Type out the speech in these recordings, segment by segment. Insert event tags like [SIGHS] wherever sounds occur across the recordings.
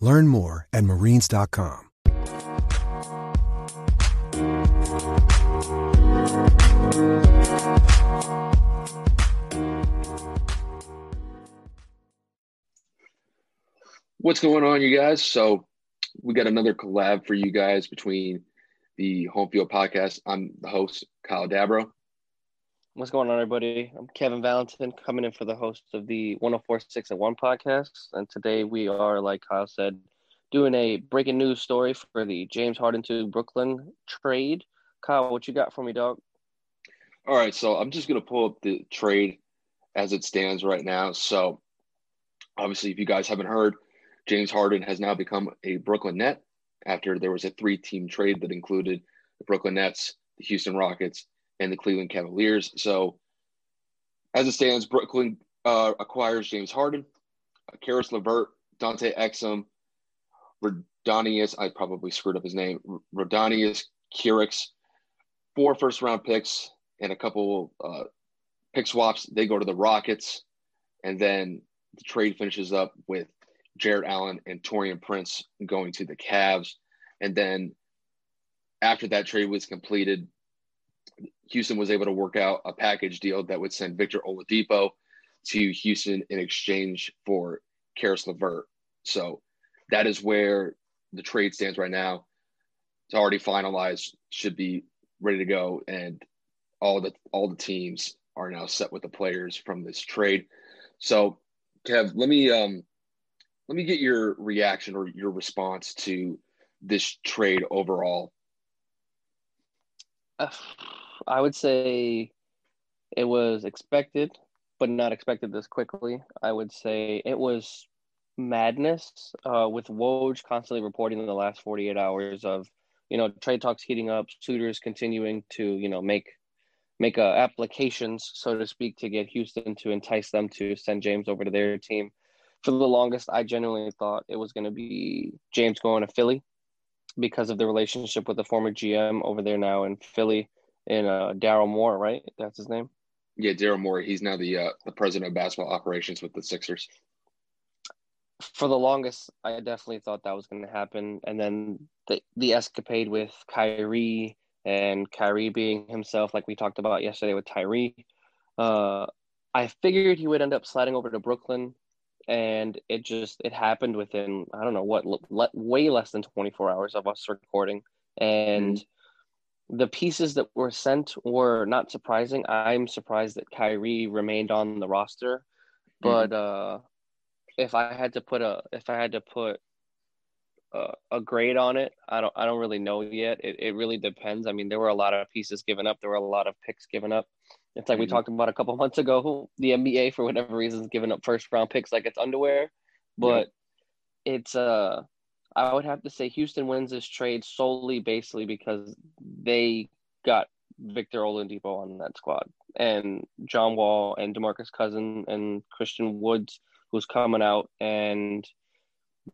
Learn more at marines.com. What's going on, you guys? So, we got another collab for you guys between the Home Field Podcast. I'm the host, Kyle Dabro. What's going on, everybody? I'm Kevin Valentin, coming in for the host of the 1046 and 1 podcast. And today we are, like Kyle said, doing a breaking news story for the James Harden to Brooklyn trade. Kyle, what you got for me, dog? All right, so I'm just going to pull up the trade as it stands right now. So, obviously, if you guys haven't heard, James Harden has now become a Brooklyn Net after there was a three team trade that included the Brooklyn Nets, the Houston Rockets, and the Cleveland Cavaliers. So, as it stands, Brooklyn uh, acquires James Harden, uh, Caris LeVert, Dante Exum, Rodonius, I probably screwed up his name, Rodonius Kurucs, four first round picks, and a couple uh, pick swaps. They go to the Rockets. And then the trade finishes up with Jarrett Allen and Taurean Prince going to the Cavs. And then after that trade was completed, Houston was able to work out a package deal that would send Victor Oladipo to Houston in exchange for Caris LeVert. So that is where the trade stands right now. It's already finalized, should be ready to go, and all the all the teams are now set with the players from this trade. So, Kev, let me um, let me get your reaction or your response to this trade overall. [SIGHS] Uh, I would say it was expected, but not expected this quickly. I would say it was madness uh, with Woj constantly reporting in the last 48 hours of, you know, trade talks heating up, suitors continuing to, you know, make make uh, applications, so to speak, to get Houston to entice them to send James over to their team. For the longest, I genuinely thought it was going to be James going to Philly because of the relationship with the former GM over there now in Philly, in uh, Daryl Morey, right? That's his name. Yeah, Daryl Morey. He's now the uh, the president of basketball operations with the Sixers. For the longest, I definitely thought that was going to happen, and then the the escapade with Kyrie and Kyrie being himself, like we talked about yesterday with Tyree. Uh, I figured he would end up sliding over to Brooklyn, and it just it happened within I don't know what le- way less than 24 hours of us recording, and mm-hmm. The pieces that were sent were not surprising. I'm surprised that Kyrie remained on the roster, but mm-hmm. uh, if I had to put a if I had to put uh, a grade on it. I don't I don't really know yet. It it really depends. I mean, there were a lot of pieces given up. There were a lot of picks given up. It's like mm-hmm. we talked about a couple [LAUGHS] months ago. The NBA for whatever reason is giving up first round picks like it's underwear, but yeah. it's uh I would have to say Houston wins this trade solely basically because they got Victor Oladipo on that squad and John Wall and DeMarcus Cousin and Christian Woods who's coming out and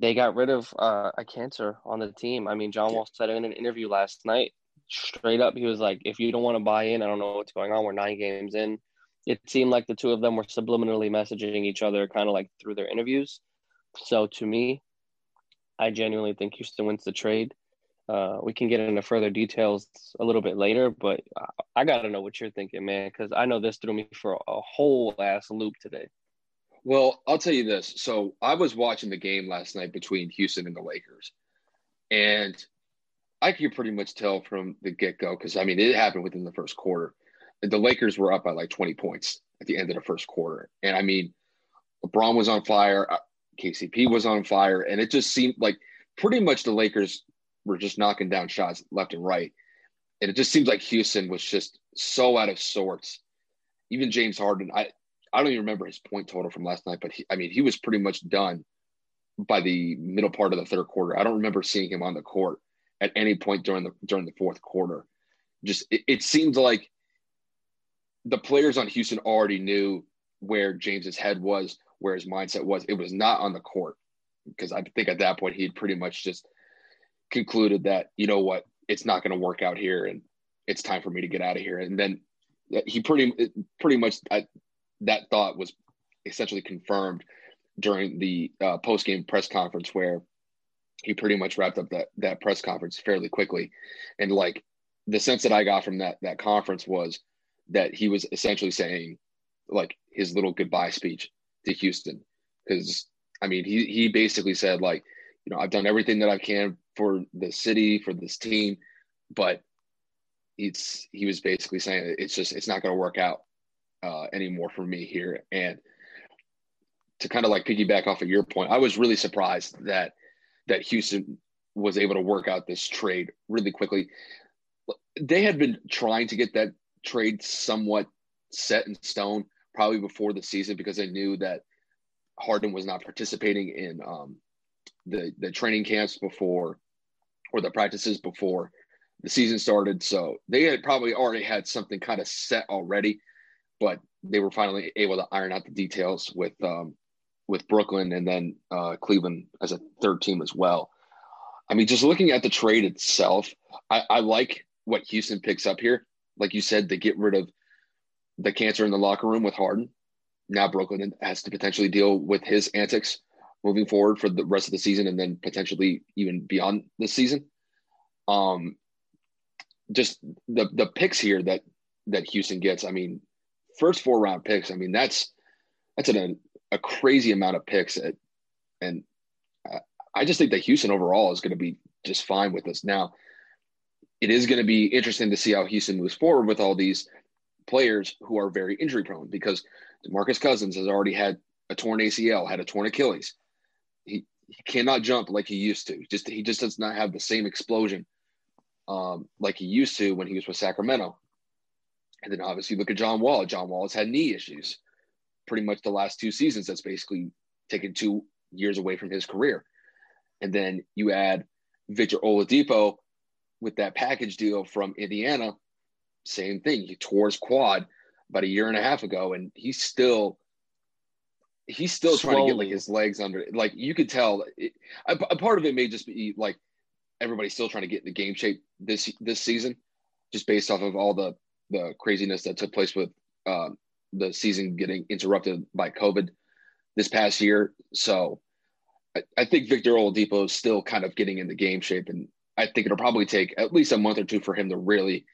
they got rid of uh, a cancer on the team. I mean, John Wall said in an interview last night, straight up, he was like, "If you don't want to buy in, I don't know what's going on. We're nine games in." It seemed like the two of them were subliminally messaging each other, kind of like through their interviews. So to me, I genuinely think Houston wins the trade. Uh, we can get into further details a little bit later, but I, I got to know what you're thinking, man, because I know this threw me for a whole ass loop today. Well, I'll tell you this. So I was watching the game last night between Houston and the Lakers, and I could pretty much tell from the get go because I mean it happened within the first quarter. The Lakers were up by like 20 points at the end of the first quarter, and I mean, LeBron was on fire, KCP was on fire, and it just seemed like pretty much the Lakers were just knocking down shots left and right, and it just seems like Houston was just so out of sorts. Even James Harden, I I don't even remember his point total from last night, but he, I mean he was pretty much done by the middle part of the third quarter. I don't remember seeing him on the court at any point during the during the fourth quarter. Just it, it seemed like the players on Houston already knew where James's head was, where his mindset was. It was not on the court because I think at that point he'd pretty much just concluded that you know what, it's not going to work out here, and it's time for me to get out of here. And then uh, he pretty uh, pretty much I, that thought was essentially confirmed during the uh, post game press conference where he pretty much wrapped up that that press conference fairly quickly, and like the sense that I got from that that conference was that he was essentially saying like his little goodbye speech to Houston because I mean he he basically said like you know I've done everything that I can for the city for this team, but it's he was basically saying it's just it's not going to work out uh, anymore for me here and to kind of like piggyback off of your point, I was really surprised that that Houston was able to work out this trade really quickly. They had been trying to get that trade somewhat set in stone probably before the season because they knew that Harden was not participating in um, the the training camps before or the practices before the season started. So they had probably already had something kind of set already, but they were finally able to iron out the details with um, with Brooklyn and then uh, Cleveland as a third team as well. I mean, just looking at the trade itself, I, I like what Houston picks up here. Like you said, they get rid of the cancer in the locker room with Harden. Now Brooklyn has to potentially deal with his antics moving forward for the rest of the season and then potentially even beyond this season. Um, just the the picks here that that Houston gets. I mean, first four round picks. I mean, that's that's an a crazy amount of picks, at, and I just think that Houston overall is going to be just fine with this. Now, it is going to be interesting to see how Houston moves forward with all these players who are very injury prone because Marcus Cousins has already had a torn ACL, had a torn Achilles. He, he cannot jump like he used to. Just he just does not have the same explosion um, like he used to when he was with Sacramento. And then obviously look at John Wall. John Wall has had knee issues pretty much the last two seasons. That's basically taken two years away from his career. And then you add Victor Oladipo with that package deal from Indiana. Same thing. He tore his quad about a year and a half ago, and he's still he's still Slowly. trying to get like his legs under. Like you could tell, it, a, a part of it may just be like everybody's still trying to get in the game shape this this season, just based off of all the the craziness that took place with um, the season getting interrupted by COVID this past year. So I, I think Victor Oladipo is still kind of getting into game shape, and I think it'll probably take at least a month or two for him to really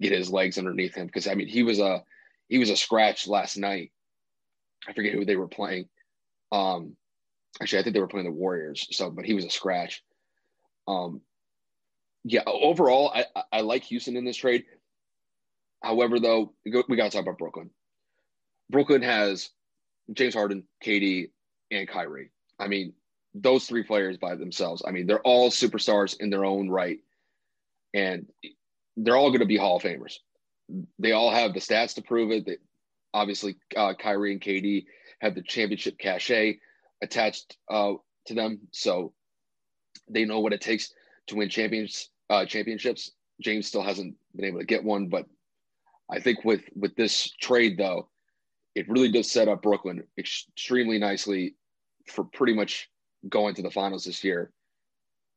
get his legs underneath him. Because I mean, he was a he was a scratch last night. I forget who they were playing. Um, actually, I think they were playing the Warriors. So, but he was a scratch. Um, yeah, overall, I, I like Houston in this trade. However, though, we got to talk about Brooklyn. Brooklyn has James Harden, KD, and Kyrie. I mean, those three players by themselves. I mean, they're all superstars in their own right, and they're all going to be Hall of Famers. They all have the stats to prove it. That obviously, uh, Kyrie and KD have the championship cachet attached uh, to them, so they know what it takes to win champions uh, championships. James still hasn't been able to get one, but I think with with this trade though, it really does set up Brooklyn extremely nicely for pretty much going to the finals this year.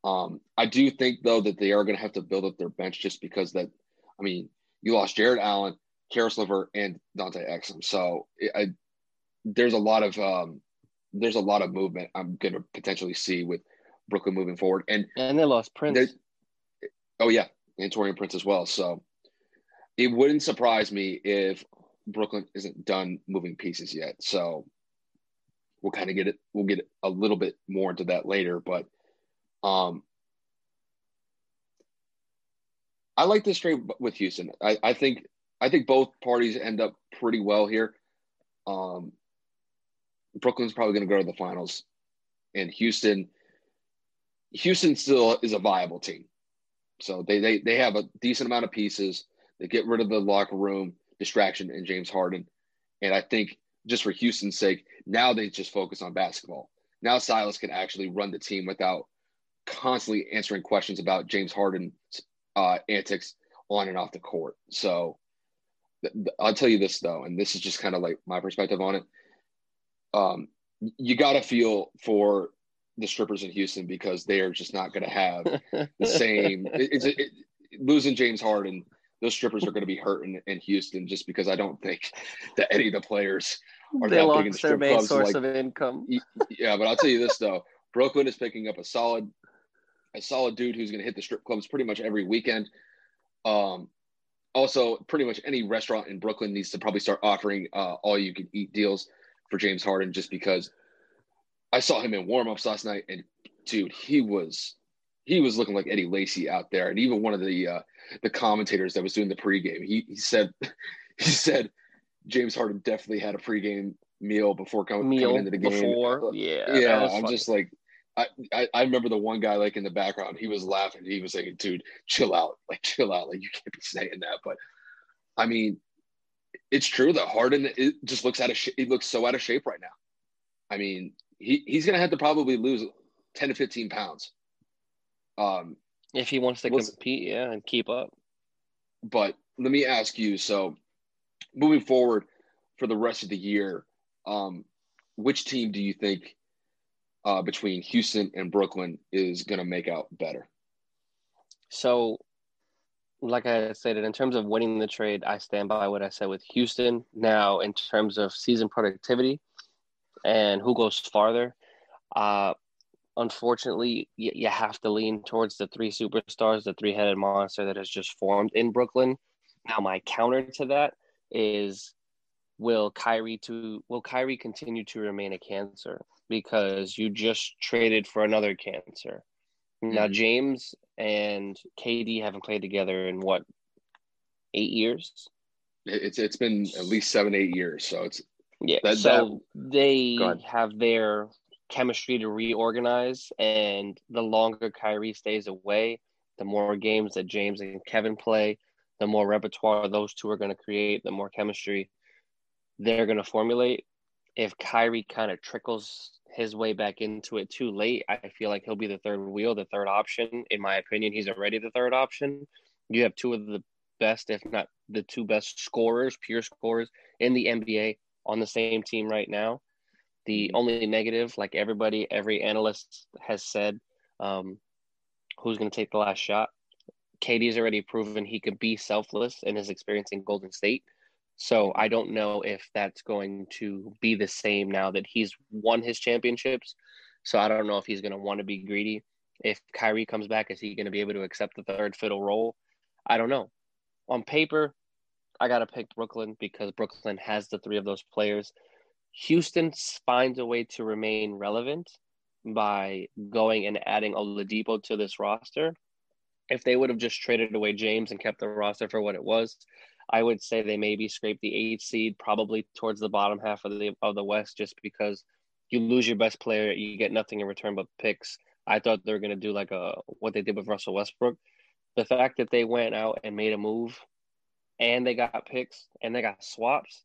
Um, I do think though that they are going to have to build up their bench just because that, I mean, you lost Jarrett Allen, Caris LeVert, and Dante Exum. So I, there's a lot of um, there's a lot of movement I'm going to potentially see with Brooklyn moving forward. And and they lost Prince. Oh yeah, and Taurean Prince as well. So it wouldn't surprise me if Brooklyn isn't done moving pieces yet. So we'll kind of get it. We'll get a little bit more into that later, but um, I like this trade with Houston. I, I think I think both parties end up pretty well here. Um, Brooklyn's probably going to go to the finals, and Houston. Houston still is a viable team, so they they they have a decent amount of pieces. They get rid of the locker room distraction and James Harden, and I think just for Houston's sake, now they just focus on basketball. Now Silas can actually run the team without constantly answering questions about James Harden's uh, antics on and off the court. So th- th- I'll tell you this though, and this is just kind of like my perspective on it. Um, you got to feel for the strippers in Houston because they are just not going to have [LAUGHS] the same. It, it's it, losing James Harden. Those strippers are going to be hurting in Houston just because I don't think that any of the players are they lost big in the their main source Like, of income. yeah, but I'll tell you this though, Brooklyn is picking up a solid, a solid dude who's going to hit the strip clubs pretty much every weekend. Um, also, pretty much any restaurant in Brooklyn needs to probably start offering uh, all you can eat deals for James Harden, just because I saw him in warmups last night, and dude, he was he was looking like Eddie Lacy out there, and even one of the uh, the commentators that was doing the pregame, he he said [LAUGHS] he said James Harden definitely had a pregame meal before coming, Meal coming into the game. before, yeah, yeah, I'm funny. just like, I, I I remember the one guy like in the background, he was laughing. He was like, "Dude, chill out, [LAUGHS] like chill out, like you can't be saying that." But I mean, it's true that Harden it just looks out of shape. He looks so out of shape right now. I mean, he he's gonna have to probably lose ten to fifteen pounds. Um, if he wants to compete, yeah, and keep up. but let me ask you so moving forward for the rest of the year um, which team do you think uh, between houston and brooklyn is going to make out better So, like I said, in terms of winning the trade, I stand by what I said with Houston. Now, in terms of season productivity and who goes farther, uh, unfortunately, you, you have to lean towards the three superstars, the three headed monster that has just formed in Brooklyn. Now, my counter to that is will Kyrie to will Kyrie continue to remain a cancer because you just traded for another cancer. Now Mhm. James and KD haven't played together in what eight years. It- it's it's been at least seven eight years so it's Yeah, That- so they have their chemistry to reorganize, and the longer Kyrie stays away, the more games that James and Kevin play, the more repertoire those two are going to create, the more chemistry they're going to formulate. If Kyrie kind of trickles his way back into it too late, I feel like he'll be the third wheel, the third option. In my opinion, he's already the third option. You have two of the best, if not the two best scorers, pure scorers in the NBA on the same team right now. The only negative, like everybody, every analyst has said, um, who's going to take the last shot. KD's already proven he could be selfless in his experience in Golden State. So I don't know if that's going to be the same now that he's won his championships. So I don't know if he's going to want to be greedy. If Kyrie comes back, is he going to be able to accept the third fiddle role? I don't know. On paper, I got to pick Brooklyn because Brooklyn has the three of those players. Houston finds a way to remain relevant by going and adding Oladipo to this roster. If they would have just traded away James and kept the roster for what it was, I would say they maybe scrape the eighth seed, probably towards the bottom half of the of the West, just because you lose your best player, you get nothing in return but picks. I thought they were going to do like a what they did with Russell Westbrook. The fact that they went out and made a move, and they got picks and they got swaps,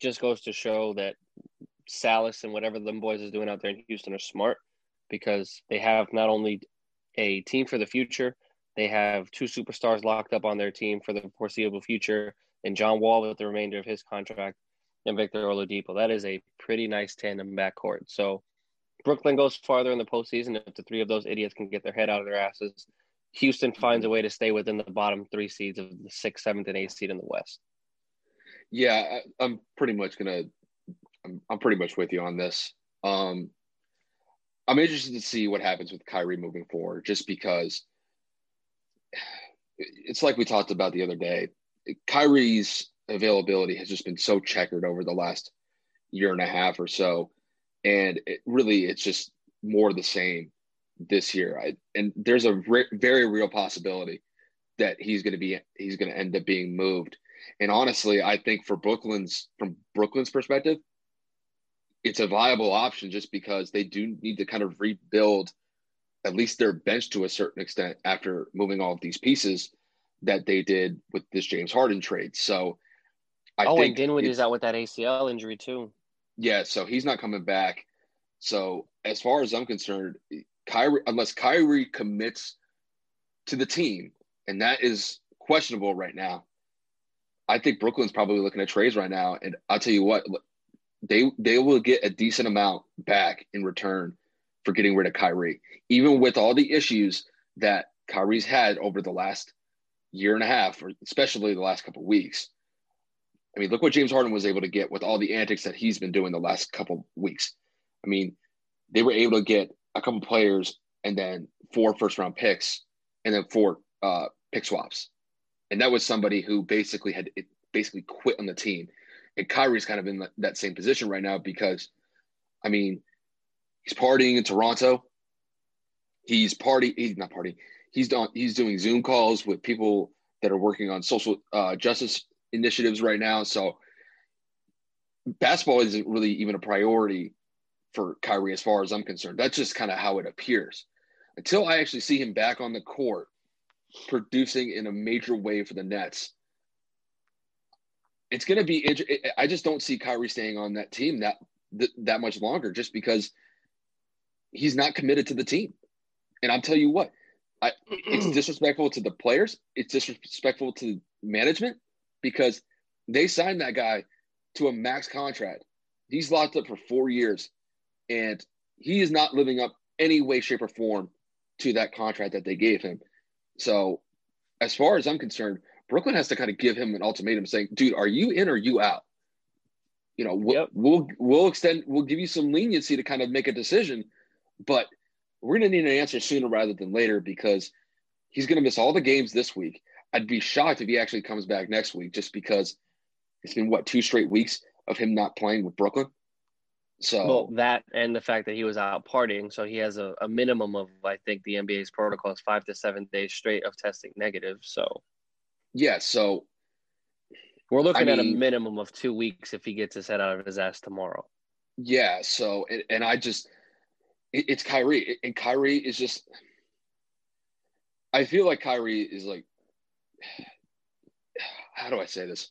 just goes to show that Silas and whatever them boys is doing out there in Houston are smart because they have not only a team for the future, they have two superstars locked up on their team for the foreseeable future, and John Wall with the remainder of his contract, and Victor Oladipo. That is a pretty nice tandem backcourt. So Brooklyn goes farther in the postseason if the three of those idiots can get their head out of their asses. Houston finds a way to stay within the bottom three seeds of the sixth, seventh, and eighth seed in the West. yeah I, i'm pretty much gonna I'm, I'm pretty much with you on this um i'm interested to see what happens with kyrie moving forward just because it's like we talked about the other day kyrie's availability has just been so checkered over the last year and a half or so and it really it's just more the same this year I, and there's a re- very real possibility that he's going to be he's going to end up being moved. And honestly, I think for Brooklyn's from Brooklyn's perspective, it's a viable option just because they do need to kind of rebuild at least their bench to a certain extent after moving all of these pieces that they did with this James Harden trade. So I oh, think and Dinwiddie is out with that ACL injury too. Yeah, so he's not coming back. So as far as I'm concerned, Kyrie, unless Kyrie commits to the team, and that is questionable right now. I think Brooklyn's probably looking at trades right now, and I'll tell you what, they they will get a decent amount back in return for getting rid of Kyrie, even with all the issues that Kyrie's had over the last year and a half, or especially the last couple weeks. I mean, look what James Harden was able to get with all the antics that he's been doing the last couple weeks. I mean, they were able to get a couple players and then four first round picks and then four uh, pick swaps. And that was somebody who basically had basically quit on the team. And Kyrie's kind of in that same position right now because, I mean, he's partying in Toronto. He's party. He's not partying. He's done. He's doing Zoom calls with people that are working on social uh, justice initiatives right now. So basketball isn't really even a priority for Kyrie as far as I'm concerned. That's just kind of how it appears. Until I actually see him back on the court producing in a major way for the Nets, it's going to be. I just don't see Kyrie staying on that team that that much longer, just because he's not committed to the team. And I'll tell you what, I, it's disrespectful to the players. It's disrespectful to management because they signed that guy to a max contract. He's locked up for four years, and he is not living up any way, shape, or form to that contract that they gave him. So, as far as I'm concerned, Brooklyn has to kind of give him an ultimatum, saying, "Dude, are you in or you out?" You know, we'll, yep. we'll we'll extend, we'll give you some leniency to kind of make a decision, but we're going to need an answer sooner rather than later because he's going to miss all the games this week. I'd be shocked if he actually comes back next week, just because it's been what two straight weeks of him not playing with Brooklyn. So well, that and the fact that he was out partying, so he has a, a minimum of I think the NBA's protocol is five to seven days straight of testing negative. So yeah, so we're looking I at mean, a minimum of two weeks if he gets his head out of his ass tomorrow. Yeah, so and, and I just it, it's Kyrie, and Kyrie is just. I feel like Kyrie is like. [SIGHS] How do I say this?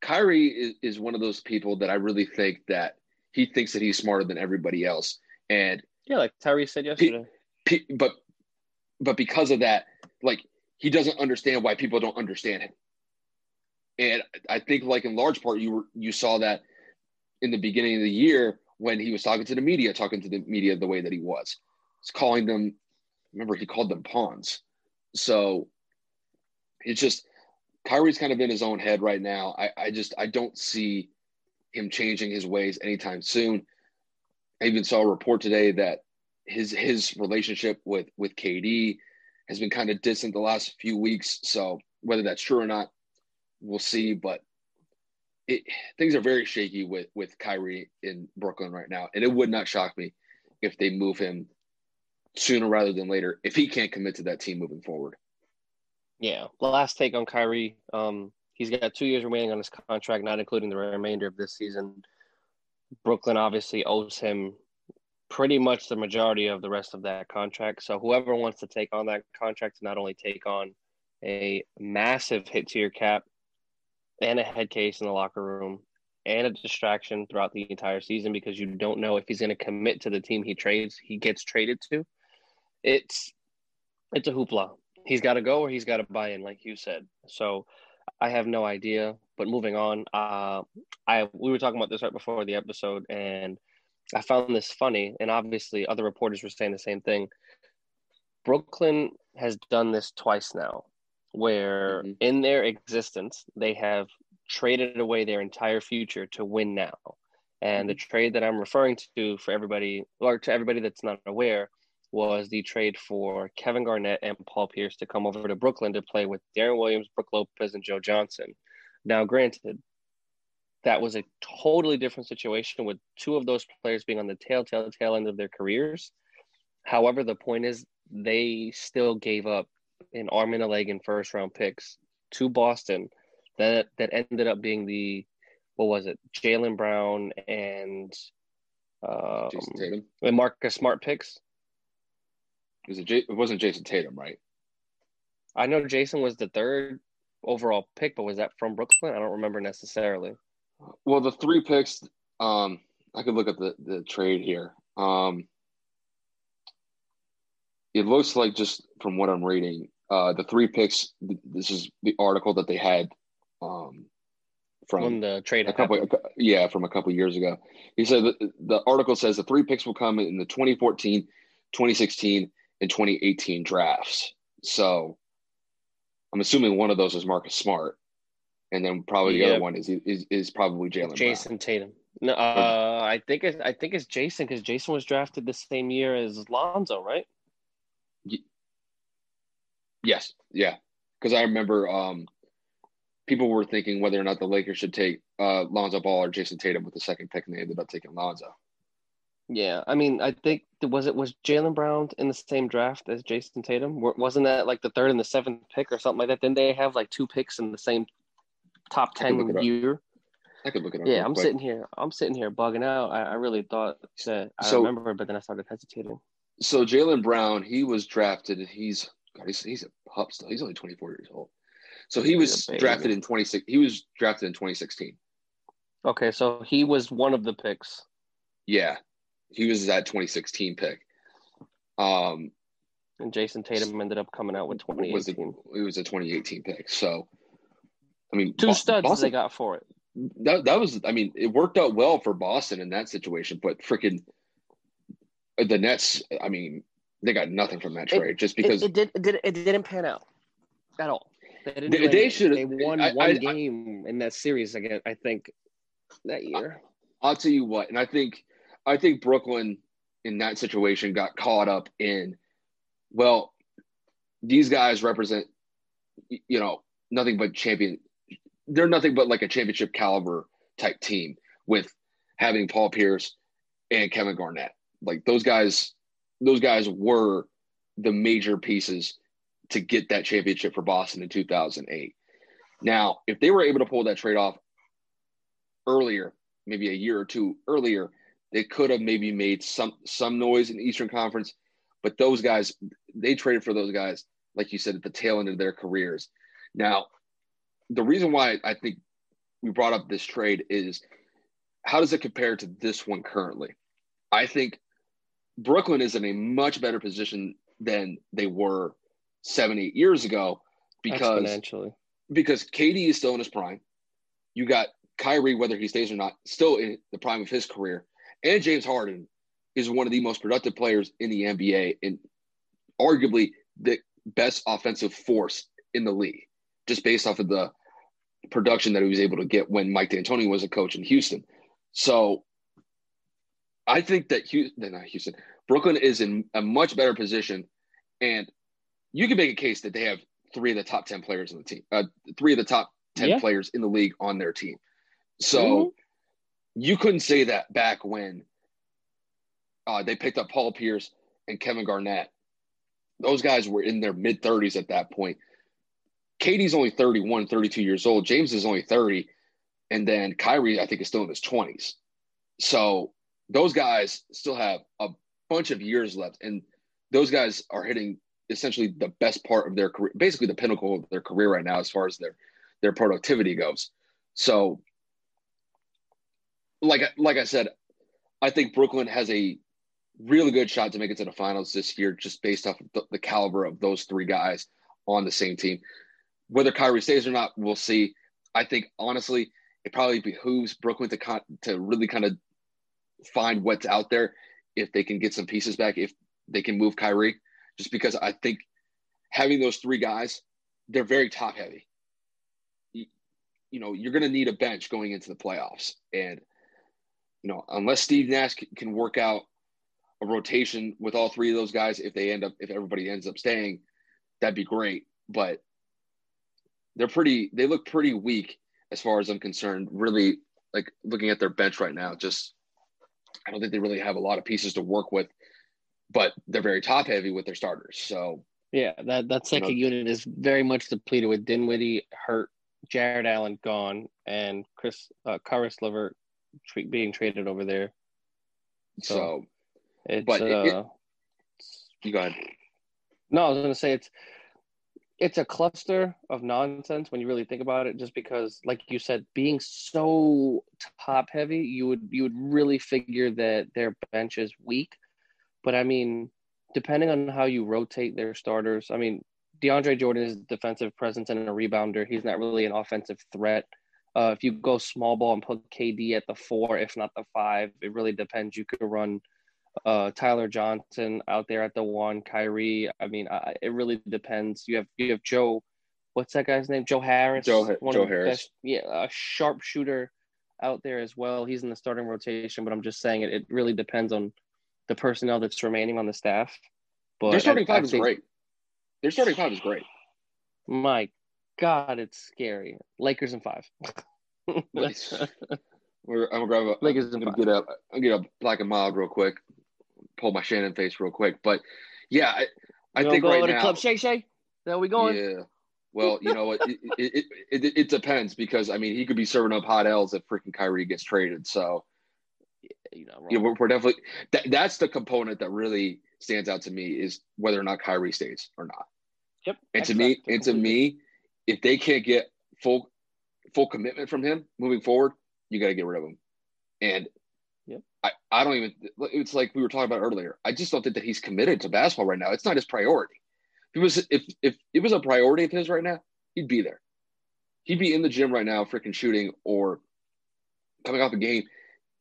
Kyrie is, is one of those people that I really think that he thinks that he's smarter than everybody else, and yeah, like Tyree said yesterday. but but because of that, like he doesn't understand why people don't understand him. And I think, like in large part, you were you saw that in the beginning of the year when he was talking to the media, talking to the media the way that he was. He's calling them, remember, he called them pawns. So it's just Kyrie's kind of in his own head right now. I, I just I don't see him changing his ways anytime soon. I even saw a report today that his his relationship with with KD has been kind of distant the last few weeks. So whether that's true or not, we'll see. But it, things are very shaky with with Kyrie in Brooklyn right now, and it would not shock me if they move him sooner rather than later if he can't commit to that team moving forward. Yeah, last take on Kyrie. Um, he's got two years remaining on his contract, not including the remainder of this season. Brooklyn obviously owes him pretty much the majority of the rest of that contract. So whoever wants to take on that contract to not only take on a massive hit to your cap and a head case in the locker room and a distraction throughout the entire season because you don't know if he's going to commit to the team he trades he gets traded to. It's it's a hoopla. He's got to go or he's got to buy in like you said. So i have no idea but moving on uh i we were talking about this right before the episode and i found this funny and obviously other reporters were saying the same thing. Brooklyn has done this twice now where mm-hmm. in their existence they have traded away their entire future to win now. And mm-hmm. the trade that I'm referring to for everybody, or to everybody that's not aware, was the trade for Kevin Garnett and Paul Pierce to come over to Brooklyn to play with Deron Williams, Brook Lopez, and Joe Johnson. Now, granted, that was a totally different situation with two of those players being on the tail, tail, tail end of their careers. However, the point is they still gave up an arm and a leg in first round picks to Boston that that ended up being the what was it? Jaylen Brown and um, Jayson Tatum. and Marcus Smart picks. Was it? J- it wasn't Jayson Tatum, right? I know Jayson was the third overall pick, but was that from Brooklyn? I don't remember necessarily. Well, the three picks. Um, I could look at the the trade here. Um, it looks like just from what I'm reading, uh, the three picks. This is the article that they had um, from when the trade a couple, happened. yeah, from a couple years ago. He said that the article says the three picks will come in the 2014, 2016, and 2018 drafts. So I'm assuming one of those is Marcus Smart, and then probably the Yeah. other one is is, is probably Jaylen. Brown. Jayson Tatum. No, uh, I think it's I think it's Jayson because Jayson was drafted the same year as Lonzo, right? Yes, yeah, because I remember um, people were thinking whether or not the Lakers should take uh, Lonzo Ball or Jayson Tatum with the second pick, and they ended up taking Lonzo. Yeah, I mean, I think was it was Jaylen Brown in the same draft as Jayson Tatum? Wasn't that like the third and the seventh pick or something like that? Didn't they have like two picks in the same top I can look ten year? I could look it up. Yeah, I'm quick. sitting here. I'm sitting here bugging out. I, I really thought that I So- remember, but then I started hesitating. So Jaylen Brown, he was drafted. He's God, he's, he's a pup still. He's only 24 years old. So he was a drafted in 26. He was drafted in 2016. Okay, so he was one of the picks. Yeah, he was that 2016 pick. Um, And Jayson Tatum ended up coming out with was it? It was a 2018 pick. So, I mean, Two studs Boston- they got for it. that that was I mean it worked out well for Boston in that situation, but freaking the Nets, I mean, they got nothing from that It- trade just because it, it did it did it didn't pan out at all. They didn't. They- they should've- They won I- one I- I- game in that series again. I think that year. I'll tell you what, and I think I think Brooklyn in that situation got caught up in well, these guys represent you know nothing but champion. They're nothing but like a championship caliber type team with having Paul Pierce and Kevin Garnett. Like those guys, those guys were the major pieces to get that championship for Boston in 2008. Now, if they were able to pull that trade off earlier, maybe a year or two earlier, they could have maybe made some some noise in the Eastern Conference. But those guys, they traded for those guys, like you said, at the tail end of their careers. Now, the reason why I think we brought up this trade is how does it compare to this one currently? I think Brooklyn is in a much better position than they were seven, eight years ago because because KD is still in his prime. You got Kyrie, whether he stays or not, still in the prime of his career. And James Harden is one of the most productive players in the NBA and arguably the best offensive force in the league, just based off of the production that he was able to get when Mike D'Antoni was a coach in Houston. So I think that Houston, not Houston, Brooklyn is in a much better position. And you can make a case that they have three of the top 10 players in the team, uh, three of the top 10 Yeah. players in the league on their team. So Mhm. you couldn't say that back when uh, they picked up Paul Pierce and Kevin Garnett. Those guys were in their mid 30s at that point. KD's only 31, 32 years old. James is only 30. And then Kyrie, I think, is still in his 20s. So those guys still have a bunch of years left. And those guys are hitting essentially the best part of their career, basically the pinnacle of their career right now as far as their their productivity goes. So like like I said, I think Brooklyn has a really good shot to make it to the finals this year, just based off of the, the caliber of those three guys on the same team. Whether Kyrie stays or not, we'll see. I think honestly, it probably behooves Brooklyn to con- to really kind of find what's out there if they can get some pieces back, if they can move Kyrie, just because I think having those three guys, they're very top heavy. You, you know, you're going to need a bench going into the playoffs, and you know, unless Steve Nash can work out a rotation with all three of those guys, if they end up, if everybody ends up staying, that'd be great. But they're pretty, they look pretty weak as far as I'm concerned. Really, like looking at their bench right now, just I don't think they really have a lot of pieces to work with, but they're very top heavy with their starters. So Yeah, that, that second you know, unit is very much depleted with Dinwiddie hurt, Jarrett Allen gone, and Chris uh, Caris LeVert tra- being traded over there. So, so it's but it, uh, it, you go ahead. No, I was going to say it's it's a cluster of nonsense when you really think about it just because like you said being so top heavy you would you would really figure that their bench is weak. But i mean depending on how you rotate their starters i mean deandre jordan is defensive presence and a rebounder. He's not really an offensive threat. Uh, if you go small ball and put kd at the four if not the five it really depends. You could run uh, Tyler Johnson out there at the one, Kyrie. I mean, I, it really depends. You have you have Joe, what's that guy's name? Joe Harris. Joe, Joe Harris. Best, yeah, a sharpshooter out there as well. He's in the starting rotation, but I'm just saying it. It really depends on the personnel that's remaining on the staff. But their starting I, five I is great. Their starting five is great. My God, it's scary. Lakers in five. [LAUGHS] We're, I'm gonna grab a. Lakers I'm gonna get up. I'm gonna get a black and mild real quick pull my Shannon face real quick. But yeah, I, I think go right to now, Club Shay Shay. There we going. Yeah. Well, you know what? it, it, it, it, depends because I mean he could be serving up hot L's if freaking Kyrie gets traded. So you know, yeah, we're, we're definitely that, that's the component that really stands out to me is whether or not Kyrie stays or not. Yep. And to me, and to me, if they can't get full full commitment from him moving forward, you got to get rid of him. And I, I don't even it's like we were talking about earlier. I just don't think that he's committed to basketball right now. It's not his priority. If it was if if it was a priority of his right now, he'd be there. He'd be in the gym right now, freaking shooting or coming off a game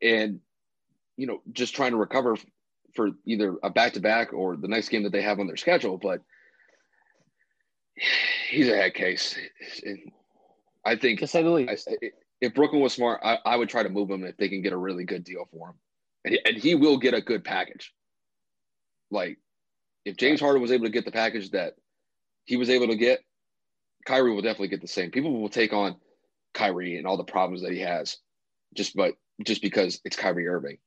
and you know, just trying to recover for either a back to back or the next game that they have on their schedule. But he's a head case. And I think to say the least. I, if Brooklyn was smart, I, I, would try to move him if they can get a really good deal for him and he, will get a good package. Like if James Harden was able to get the package that he was able to get, Kyrie will definitely get the same. People will take on Kyrie and all the problems that he has, just but just because it's Kyrie Irving,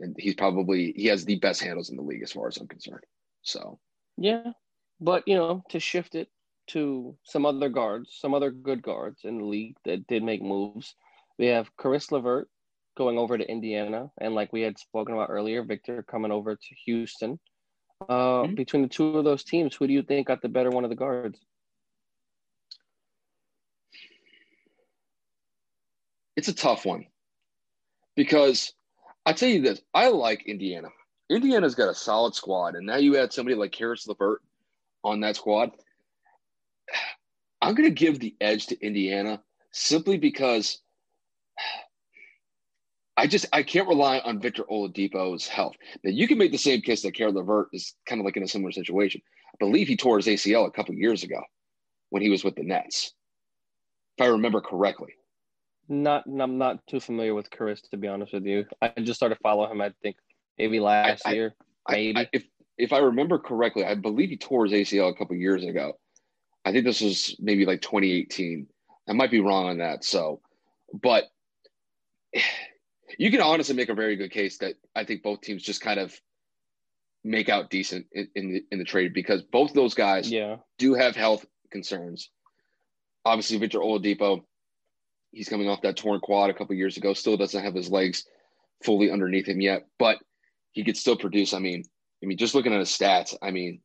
and he's probably he has the best handles in the league as far as I'm concerned. So yeah, but you know to shift it to some other guards, some other good guards in the league that did make moves. We have Caris LeVert, going over to Indiana, and like we had spoken about earlier, Victor coming over to Houston. Uh, mm-hmm. Between the two of those teams, who do you think got the better one of the guards? It's a tough one because I tell you this: I like Indiana. Indiana's got a solid squad, and now you add somebody like Caris LeVert on that squad. [SIGHS] I'm going to give the edge to Indiana simply because I just I can't rely on Victor Oladipo's health. Now you can make the same case that Caris LeVert is kind of like in a similar situation. I believe he tore his ACL a couple years ago when he was with the Nets, if I remember correctly. Not, I'm not too familiar with Caris to be honest with you. I just started following him. I think maybe last I, year, I, maybe. I, if if I remember correctly, I believe he tore his ACL a couple years ago. I think this was maybe like 2018. I might be wrong on that. So, but you can honestly make a very good case that I think both teams just kind of make out decent in, in the in the trade because both those guys yeah. do have health concerns. Obviously, Victor Oladipo, he's coming off that torn quad a couple years ago. Still doesn't have his legs fully underneath him yet, but he could still produce. I mean, I mean, just looking at his stats, I mean,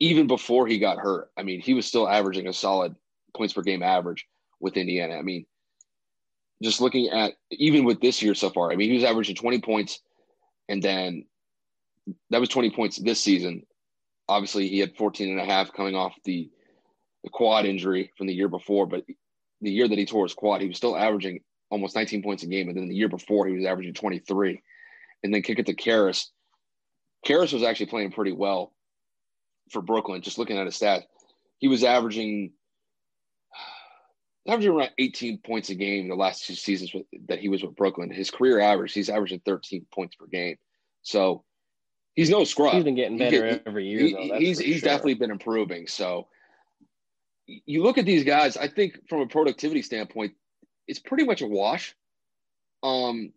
even before he got hurt, I mean, he was still averaging a solid points per game average with Indiana. I mean, just looking at even with this year so far, I mean, he was averaging 20 points and then that was 20 points this season. Obviously, he had 14 and a half coming off the, the quad injury from the year before, but the year that he tore his quad, he was still averaging almost 19 points a game. And then the year before, he was averaging 23. And then kick it to Caris. Caris was actually playing pretty well for Brooklyn, just looking at his stats. He was averaging averaging around 18 points a game the last two seasons with, that he was with Brooklyn. His career average, he's averaging 13 points per game. So he's no scrub. He's been getting better he, every year. Though, he's he's sure. definitely been improving. So you look at these guys. I think from a productivity standpoint, it's pretty much a wash. Um,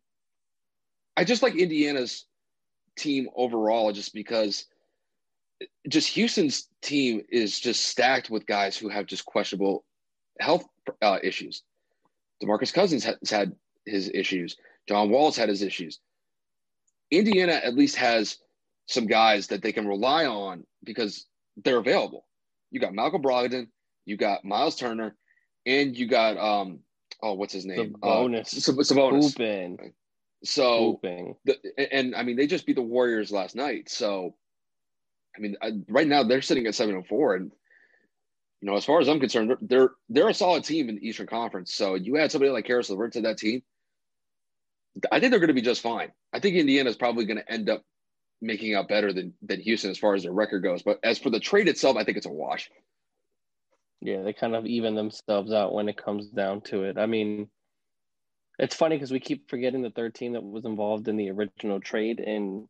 I just like Indiana's team overall, just because just Houston's team is just stacked with guys who have just questionable health uh, issues. Demarcus Cousins has had his issues. John Wall's had his issues. Indiana at least has some guys that they can rely on because they're available. You got Malcolm Brogdon, you got Myles Turner, and you got um oh what's his name? Sabonis. Uh, Sabonis. Hooping. So Hooping. the, and I mean they just beat the Warriors last night. So I mean I, right now they're sitting at seven and four, and you know as far as I'm concerned, they're they're a solid team in the Eastern Conference. So you add somebody like Caris LeVert to that team, I think they're going to be just fine. I think Indiana is probably going to end up making out better than than Houston as far as their record goes. But as for the trade itself, I think it's a wash. Yeah, they kind of even themselves out when it comes down to it. I mean, it's funny because we keep forgetting the third team that was involved in the original trade in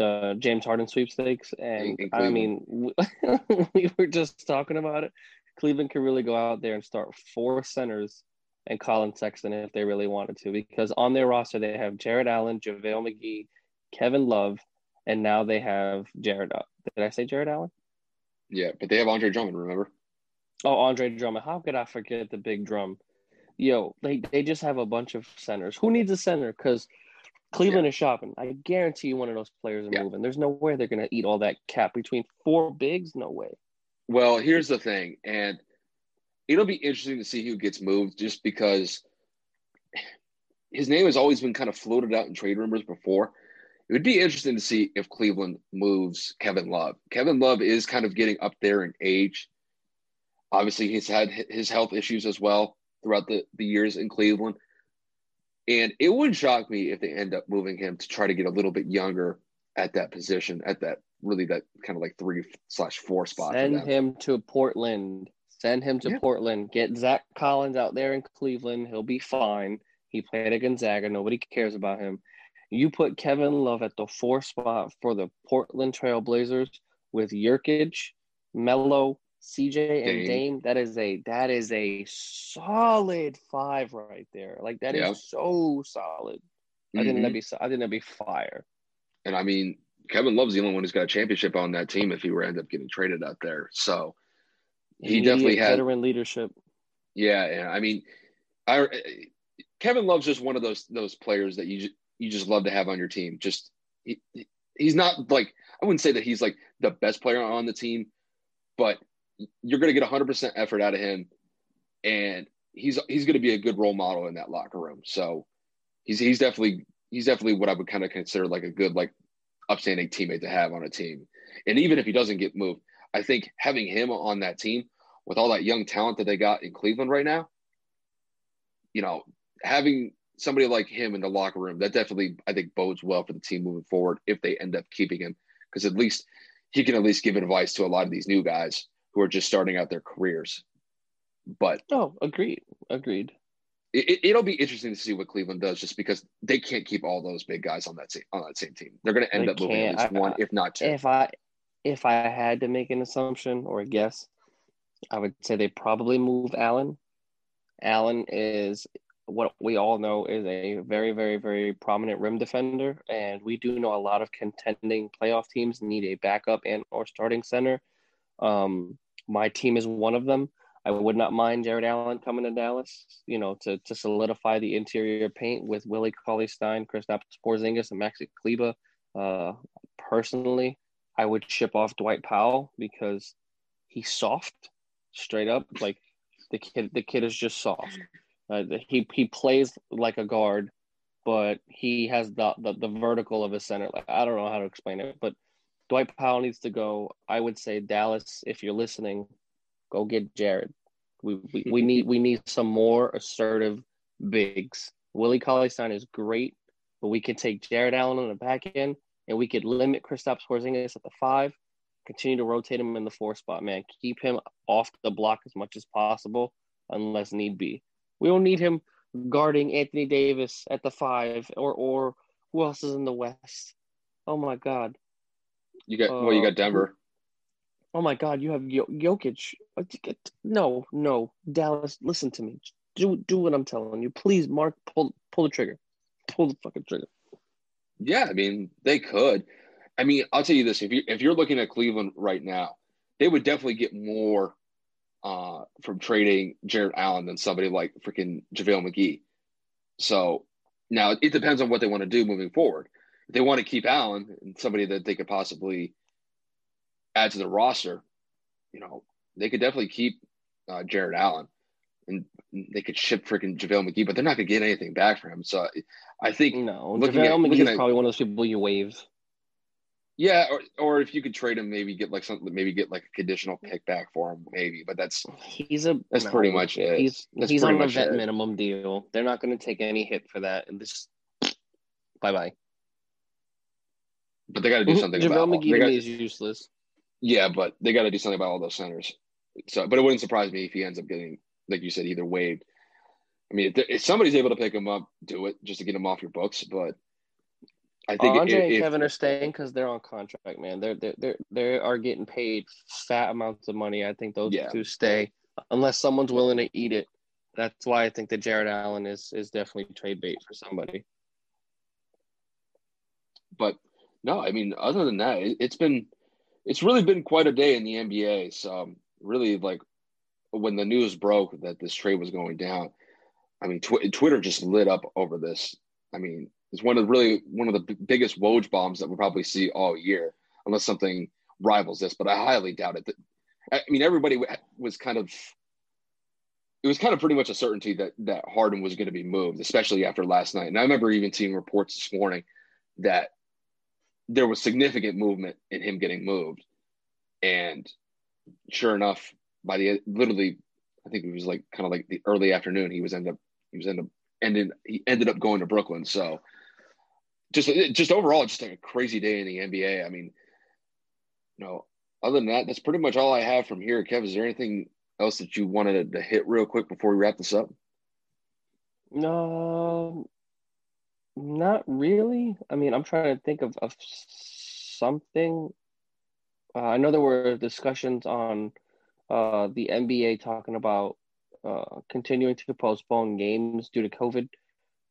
the James Harden sweepstakes. And I mean, we, [LAUGHS] we were just talking about it. Cleveland could really go out there and start four centers and Collin Sexton if they really wanted to, because on their roster they have Jarrett Allen, JaVale McGee, Kevin Love, and now they have Jarrett. Did I say Jarrett Allen? Yeah, but they have Andre Drummond. Remember? Oh, Andre Drummond. How could I forget the big drum? Yo, they, they just have a bunch of centers. Who needs a center? Because Cleveland is shopping. I guarantee you one of those players are Yeah. moving. There's no way they're going to eat all that cap between four bigs. No way. Well, here's the thing, and it'll be interesting to see who gets moved, just because his name has always been kind of floated out in trade rumors before. It would be interesting to see if Cleveland moves Kevin Love. Kevin Love is kind of getting up there in age. Obviously, he's had his health issues as well throughout the, the years in Cleveland. And it wouldn't shock me if they end up moving him to try to get a little bit younger at that position, at that really that kind of like three slash four spot. Send him to Portland. Send him to Yeah. Portland. Get Zach Collins out there in Cleveland. He'll be fine. He played at Gonzaga. Nobody cares about him. You put Kevin Love at the four spot for the Portland Trailblazers with Nurkic, Melo, CJ, and Dame. Dame. That is a that is a solid five right there. Like that is Yeah. so solid. I think Mhm. that'd be I think that'd be fire. And I mean, Kevin Love's the only one who's got a championship on that team if he were to end up getting traded out there. So he Immediate definitely had, veteran leadership. yeah. And I mean, I Kevin Love's just one of those those players that you just, you just love to have on your team. Just he, he's not like I wouldn't say that he's like the best player on the team, but you're going to get 100% effort out of him, and he's he's going to be a good role model in that locker room. So he's he's definitely he's definitely what I would kind of consider like a good like upstanding teammate to have on a team. And even if he doesn't get moved, I think having him on that team with all that young talent that they got in Cleveland right now, you know, having somebody like him in the locker room that definitely I think bodes well for the team moving forward if they end up keeping him because at least he can at least give advice to a lot of these new guys who are just starting out their careers. But Oh, agreed. Agreed. it, it'll be interesting to see what Cleveland does, just because they can't keep all those big guys on that team, on that same team. They're going to end They up moving at least I- one, if not two. If I if I had to make an assumption or a guess, I would say they probably move Allen. Allen is what we all know is a very, very, very prominent rim defender, and we do know a lot of contending playoff teams need a backup and or starting center. Um, my team is one of them. I would not mind Jarrett Allen coming to Dallas, you know, to to solidify the interior paint with Willie Cauley Stein, Kristaps Porzingis, and Maxi Kleber. Uh, personally, I would ship off Dwight Powell because he's soft, straight up. Like the kid, the kid is just soft. Uh, he he plays like a guard, but he has the, the the vertical of a center. Like I don't know how to explain it, but Dwight Powell needs to go. I would say Dallas, if you're listening, go get Jarrett. We we, we [LAUGHS] need we need some more assertive bigs. Willie Cauley Stein is great, but we can take Jarrett Allen on the back end and we could limit Kristaps Porzingis at the five, continue to rotate him in the four spot, man. Keep him off the block as much as possible unless need be. We don't need him guarding Anthony Davis at the five or or who else is in the West? Oh my God. You got well, you uh, got Denver. Oh my God, you have Jokic. Uh, No, no, Dallas, listen to me. Do do what I'm telling you, please. Mark, pull pull the trigger, pull the fucking trigger. Yeah, I mean they could. I mean, I'll tell you this: if you if you're looking at Cleveland right now, they would definitely get more uh, from trading Jarrett Allen than somebody like freaking JaVale McGee. So now it depends on what they want to do moving forward. They want to keep Allen and somebody that they could possibly add to the roster, you know, they could definitely keep uh, Jarrett Allen and they could ship freaking JaVale McGee, but they're not going to get anything back for him. So I think no, JaVale McGee is probably one of those people you waive. Yeah, or or if you could trade him, maybe get like something, maybe get like a conditional pick back for him, maybe. But that's he's a that's no, pretty much it. He's that's he's on a vet it. minimum deal. They're not going to take any hit for that, and this bye bye. But they got to do something. JaVale about McGee got, is useless. Yeah, but they got to do something about all those centers. So, but it wouldn't surprise me if he ends up getting, like you said, either waived. I mean, if, if somebody's able to pick him up, do it just to get him off your books. But I think Andre if, and Kevin are staying because they're on contract, man. They're they they they are getting paid fat amounts of money. I think those yeah. two stay unless someone's willing to eat it. That's why I think that Jarrett Allen is is definitely trade bait for somebody. But no, I mean, other than that, it, has been it's really been quite a day in the NBA. So um, really, like when the news broke that this trade was going down, I mean, tw- Twitter just lit up over this. I mean, it's one of the really one of the b- biggest Woj bombs that we'll probably see all year, unless something rivals this. But I highly doubt it. I mean, everybody was kind of it was kind of pretty much a certainty that that Harden was going to be moved, especially after last night. And I remember even seeing reports this morning that there was significant movement in him getting moved, and sure enough, by the literally, I think it was like kind of like the early afternoon, he was end up he was end up ended he ended up going to Brooklyn. So just just overall, just like a crazy day in the NBA. I mean, you know, other than that, that's pretty much all I have from here. Kev, is there anything else that you wanted to hit real quick before we wrap this up? No, not really. I mean, I'm trying to think of, of something. Uh, I know there were discussions on uh, the NBA talking about uh, continuing to postpone games due to COVID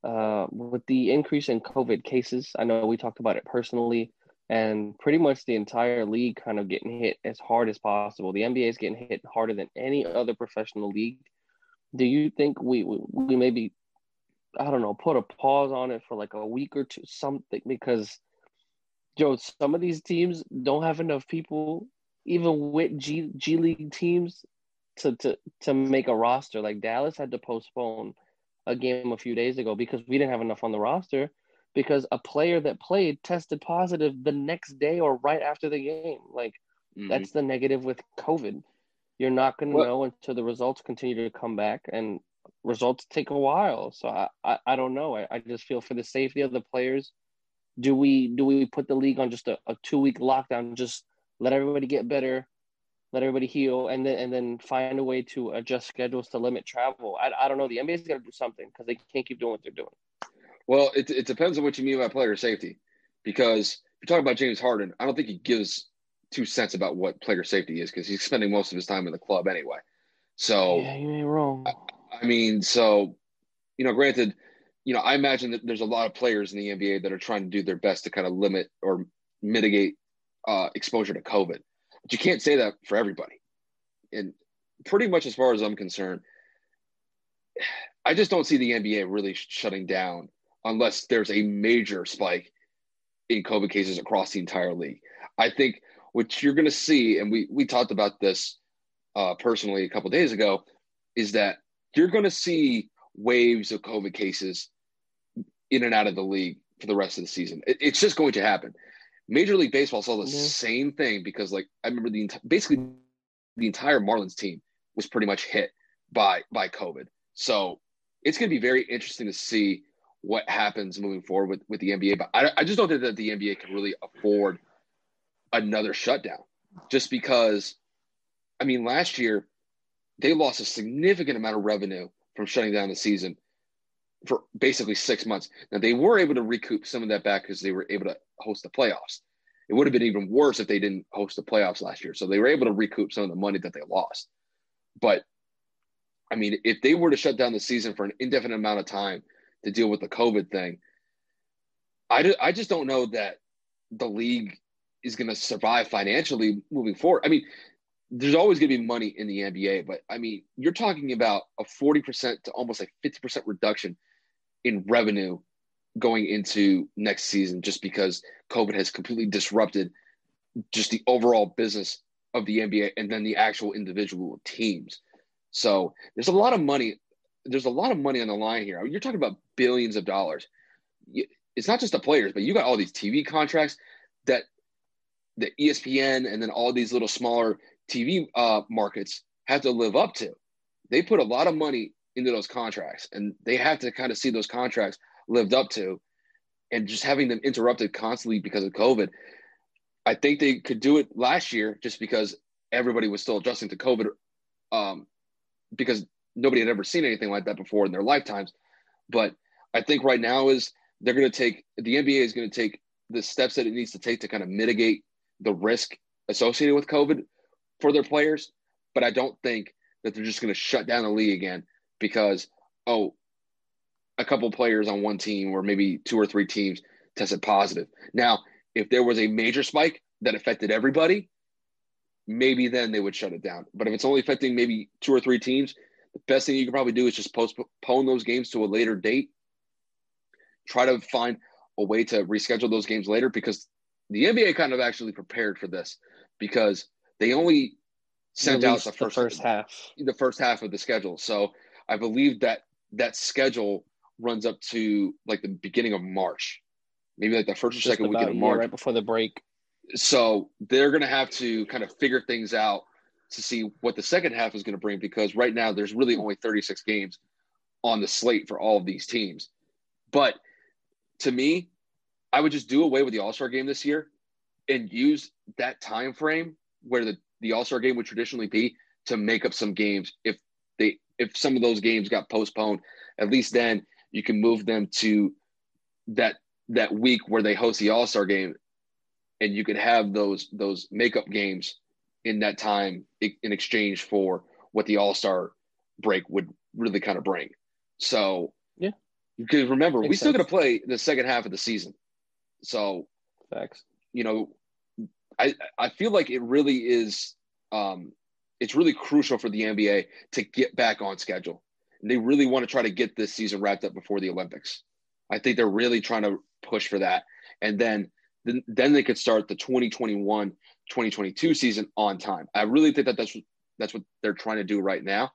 uh, with the increase in COVID cases, I know we talked about it personally, and pretty much the entire league kind of getting hit as hard as possible. The NBA is getting hit harder than any other professional league. Do you think we we, we maybe I don't know put a pause on it for like a week or two something because Joe, some of these teams don't have enough people, even with G G League teams, to to to make a roster. Like Dallas had to postpone a game a few days ago because we didn't have enough on the roster because a player that played tested positive the next day or right after the game. Like mm-hmm. that's the negative with COVID. You're not going to know until the results continue to come back and results take a while. So I, I, I don't know. I, I just feel for the safety of the players. Do we do we put the league on just a, a two week lockdown? Just let everybody get better let everybody heal, and then and then find a way to adjust schedules to limit travel. I, I don't know. The NBA's got to do something because they can't keep doing what they're doing. Well, it, it depends on what you mean by player safety, because if you're talking about James Harden, I don't think he gives two cents about what player safety is because he's spending most of his time in the club anyway. So yeah, you ain't wrong. I, I mean, so you know, granted, you know, I imagine that there's a lot of players in the NBA that are trying to do their best to kind of limit or mitigate uh, exposure to COVID. But you can't say that for everybody. And pretty much as far as I'm concerned, I just don't see the NBA really shutting down unless there's a major spike in COVID cases across the entire league. I think what you're going to see, and we we talked about this uh, personally a couple days ago, is that you're going to see waves of COVID cases in and out of the league for the rest of the season. It, it's just going to happen. Major League Baseball saw the yeah. same thing because, like, I remember the basically the entire Marlins team was pretty much hit by by COVID. So it's going to be very interesting to see what happens moving forward with, with the NBA. But I, I just don't think that the NBA can really afford another shutdown just because, I mean, last year they lost a significant amount of revenue from shutting down the season for basically six months. Now they were able to recoup some of that back because they were able to host the playoffs. It would have been even worse if they didn't host the playoffs last year. So they were able to recoup some of the money that they lost. But I mean, if they were to shut down the season for an indefinite amount of time to deal with the COVID thing, I, do, I just don't know that the league is going to survive financially moving forward. I mean, there's always going to be money in the NBA, but I mean, you're talking about a 40% to almost like 50% reduction in revenue going into next season just because COVID has completely disrupted just the overall business of the NBA and then the actual individual teams. So there's a lot of money. There's a lot of money on the line here. You're talking about billions of dollars. It's not just the players, but you got all these TV contracts that the ESPN and then all these little smaller TV uh, markets have to live up to. They put a lot of money into those contracts, and they have to kind of see those contracts lived up to. And just having them interrupted constantly because of COVID, I think they could do it last year just because everybody was still adjusting to COVID, um, because nobody had ever seen anything like that before in their lifetimes. But I think right now is they're going to take the NBA is going to take the steps that it needs to take to kind of mitigate the risk associated with COVID for their players. But I don't think that they're just going to shut down the league again because, oh, a couple players on one team or maybe two or three teams tested positive. Now, if there was a major spike that affected everybody, maybe then they would shut it down. But if it's only affecting maybe two or three teams, the best thing you can probably do is just postpone those games to a later date. Try to find a way to reschedule those games later because the NBA kind of actually prepared for this because they only sent out the first, the first half, the first half of the schedule. So I believe that that schedule runs up to like the beginning of March, maybe like the first or second week of March, right before the break. So they're going to have to kind of figure things out to see what the second half is going to bring because right now there's really only 36 games on the slate for all of these teams. But to me, I would just do away with the All Star game this year and use that time frame where the, the All Star game would traditionally be to make up some games. If they if some of those games got postponed, at least then you can move them to that that week where they host the All Star game, and you could have those those makeup games in that time in exchange for what the All Star break would really kind of bring. So yeah, because remember Makes we still got to play the second half of the season. So facts. You know, I I feel like it really is um it's really crucial for the NBA to get back on schedule. And they really want to try to get this season wrapped up before the Olympics. I think they're really trying to push for that. And then then, then they could start the 2021 2022 season on time. I really think that that's that's what they're trying to do right now.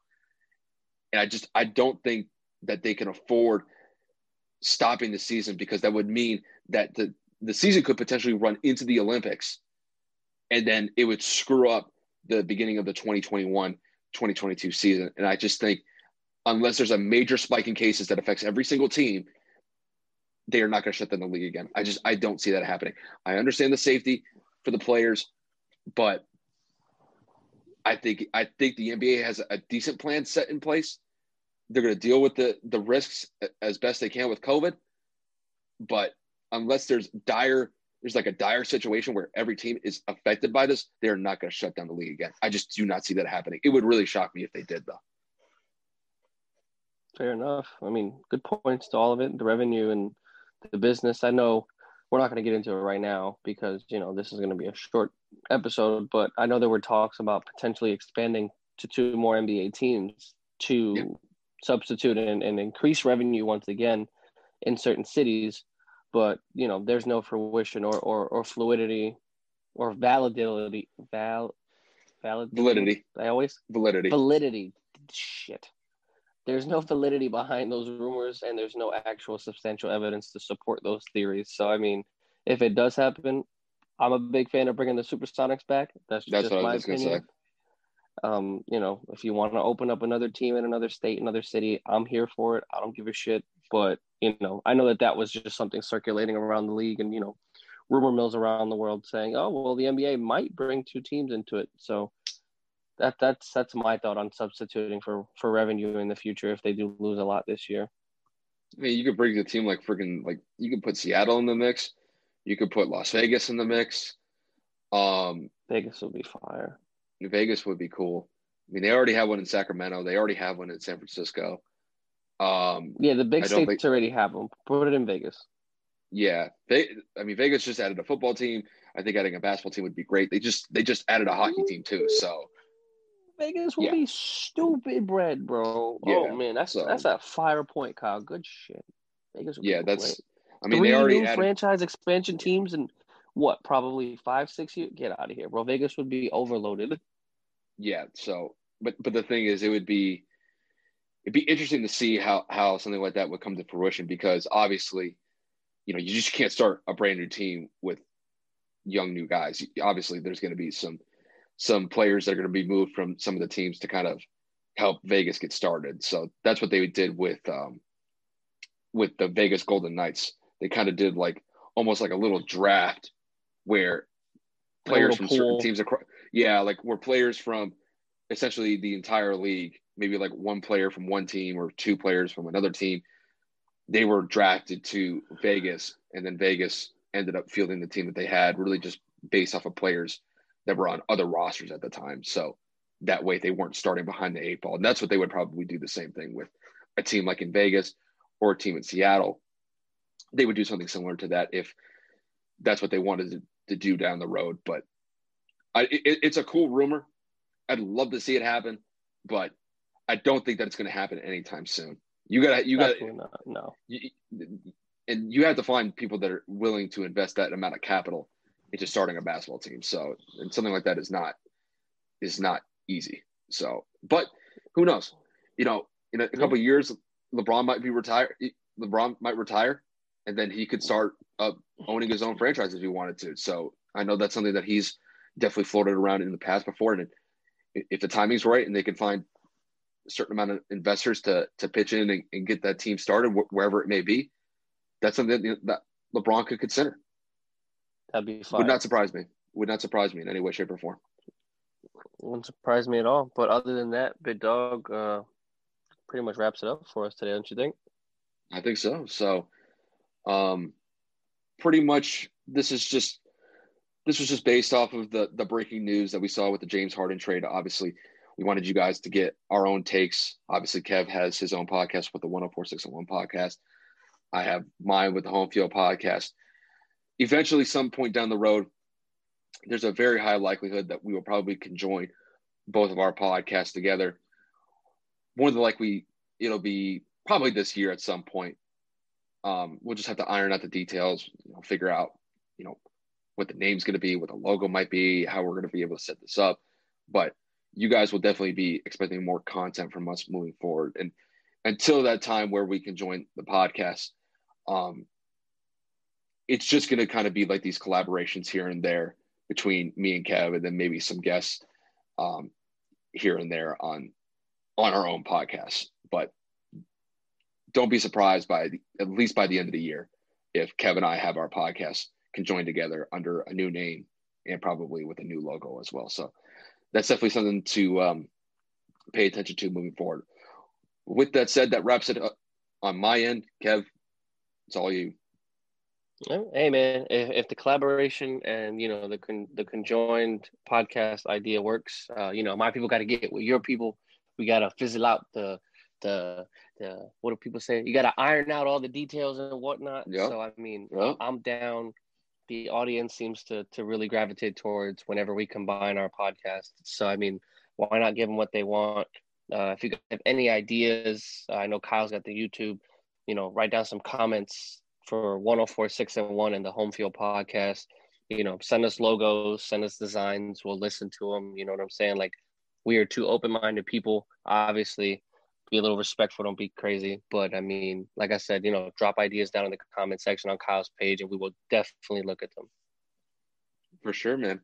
And I just I don't think that they can afford stopping the season because that would mean that the the season could potentially run into the Olympics and then it would screw up the beginning of the 2021 2022 season. And I just think unless there's a major spike in cases that affects every single team, they are not going to shut down the league again. I just I don't see that happening. I understand the safety for the players, but I think I think the NBA has a decent plan set in place. They're going to deal with the the risks as best they can with COVID, but unless there's dire there's like a dire situation where every team is affected by this, they're not going to shut down the league again. I just do not see that happening. It would really shock me if they did, though. Fair enough. I mean, good points to all of it. The revenue and the business. I know we're not going to get into it right now because you know this is going to be a short episode, but I know there were talks about potentially expanding to two more NBA teams to yeah. substitute and, and increase revenue once again in certain cities but you know there's no fruition or or, or fluidity or validity val validity? Validity. I always validity. validity. Shit. There's no validity behind those rumors and there's no actual substantial evidence to support those theories. So i mean if it does happen i'm a big fan of bringing the supersonics back. That's, that's just my opinion. Um, you know, if you want to open up another team in another state, another city, I'm here for it. I don't give a shit. But you know, I know that that was just something circulating around the league, and you know, rumor mills around the world saying, "Oh, well, the NBA might bring two teams into it." So that that's that's my thought on substituting for for revenue in the future if they do lose a lot this year. I mean, you could bring the team like freaking like you could put Seattle in the mix, you could put Las Vegas in the mix. Um, Vegas will be fire. Vegas would be cool. I mean, they already have one in Sacramento. They already have one in San Francisco. Um, yeah, the big states think, already have them. Put it in Vegas. Yeah, they, I mean, Vegas just added a football team. I think adding a basketball team would be great. They just they just added a hockey team too, so Vegas will Yeah. be stupid bread, bro. Yeah, oh man, that's so- that's a fire point, Kyle. Good shit. Vegas yeah, that's. great. I mean, Three they already new added. franchise expansion teams and what? Probably five, six years. Get out of here, bro. Vegas would be overloaded. Yeah. So, but but the thing is, it would be it'd be interesting to see how how something like that would come to fruition because obviously, you know, you just can't start a brand new team with young new guys. Obviously, there's going to be some some players that are going to be moved from some of the teams to kind of help Vegas get started. So that's what they did with um, with the Vegas Golden Knights. They kind of did like almost like a little draft where players from certain teams across yeah, like where players from essentially the entire league, maybe like one player from one team or two players from another team, they were drafted to Vegas, and then Vegas ended up fielding the team that they had, really just based off of players that were on other rosters at the time. So that way they weren't starting behind the eight ball. And that's what they would probably do the same thing with a team like in Vegas or a team in Seattle. They would do something similar to that if that's what they wanted to, to do down the road. But I, it, it's a cool rumor. I'd love to see it happen, but I don't think that it's going to happen anytime soon. You got to, you got. No. you, and you have to find people that are willing to invest that amount of capital into starting a basketball team. So, and something like that is not is not easy. So, but who knows? You know, in a, a couple of years, LeBron might be retired. LeBron might retire, and then he could start uh, owning his own franchise if he wanted to. So, I know that's something that he's definitely floated around in the past before. And if the timing's right, and they can find a certain amount of investors to to pitch in and, and get that team started wh- wherever it may be, that's something that, that LeBron could consider. That'd be fine. Would not surprise me. Would not surprise me in any way, shape, or form. Wouldn't surprise me at all. But other than that, Big Dog uh, pretty much wraps it up for us today, don't you think? I think so. So, um, pretty much this is just this was just based off of the the breaking news that we saw with the James Harden trade. Obviously, we wanted you guys to get our own takes. Obviously, Kev has his own podcast with the 104601 podcast. I have mine with the Home Field podcast. Eventually, some point down the road, there's a very high likelihood that we will probably conjoin both of our podcasts together. More than likely, it'll be probably this year at some point. Um, we'll just have to iron out the details, you know, figure out, you know, what the name's going to be, what the logo might be, how we're going to be able to set this up. But you guys will definitely be expecting more content from us moving forward. And until that time where we can join the podcast, um, it's just going to kind of be like these collaborations here and there between me and Kev, and then maybe some guests um, here and there on on our own podcast. But don't be surprised by the, at least by the end of the year if Kev and I have our podcast can join together under a new name and probably with a new logo as well. So that's definitely something to um, pay attention to moving forward. With that said, that wraps it up on my end. Kev, it's all you. Hey man, if, if the collaboration and you know the con- the conjoined podcast idea works, uh, you know my people got to get with your people. We got to fizzle out the the the what do people say? You got to iron out all the details and whatnot. So I mean. I'm down. The audience seems to to really gravitate towards whenever we combine our podcasts. So I mean, why not give them what they want? Uh, if you have any ideas, I know Kyle's got the YouTube. You know, write down some comments for 1046 and 1 and the home field podcast you know send us logos send us designs we'll listen to them you know what i'm saying like we are two open-minded people obviously be a little respectful don't be crazy but i mean like i said you know drop ideas down in the comment section on kyle's page and we will definitely look at them For sure, man.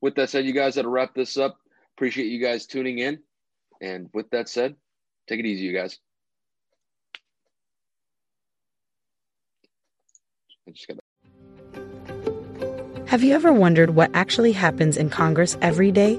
With that said, you guys got to wrap this up. Appreciate you guys tuning in. And with that said, take it easy, you guys. I just got Have you ever wondered what actually happens in Congress every day?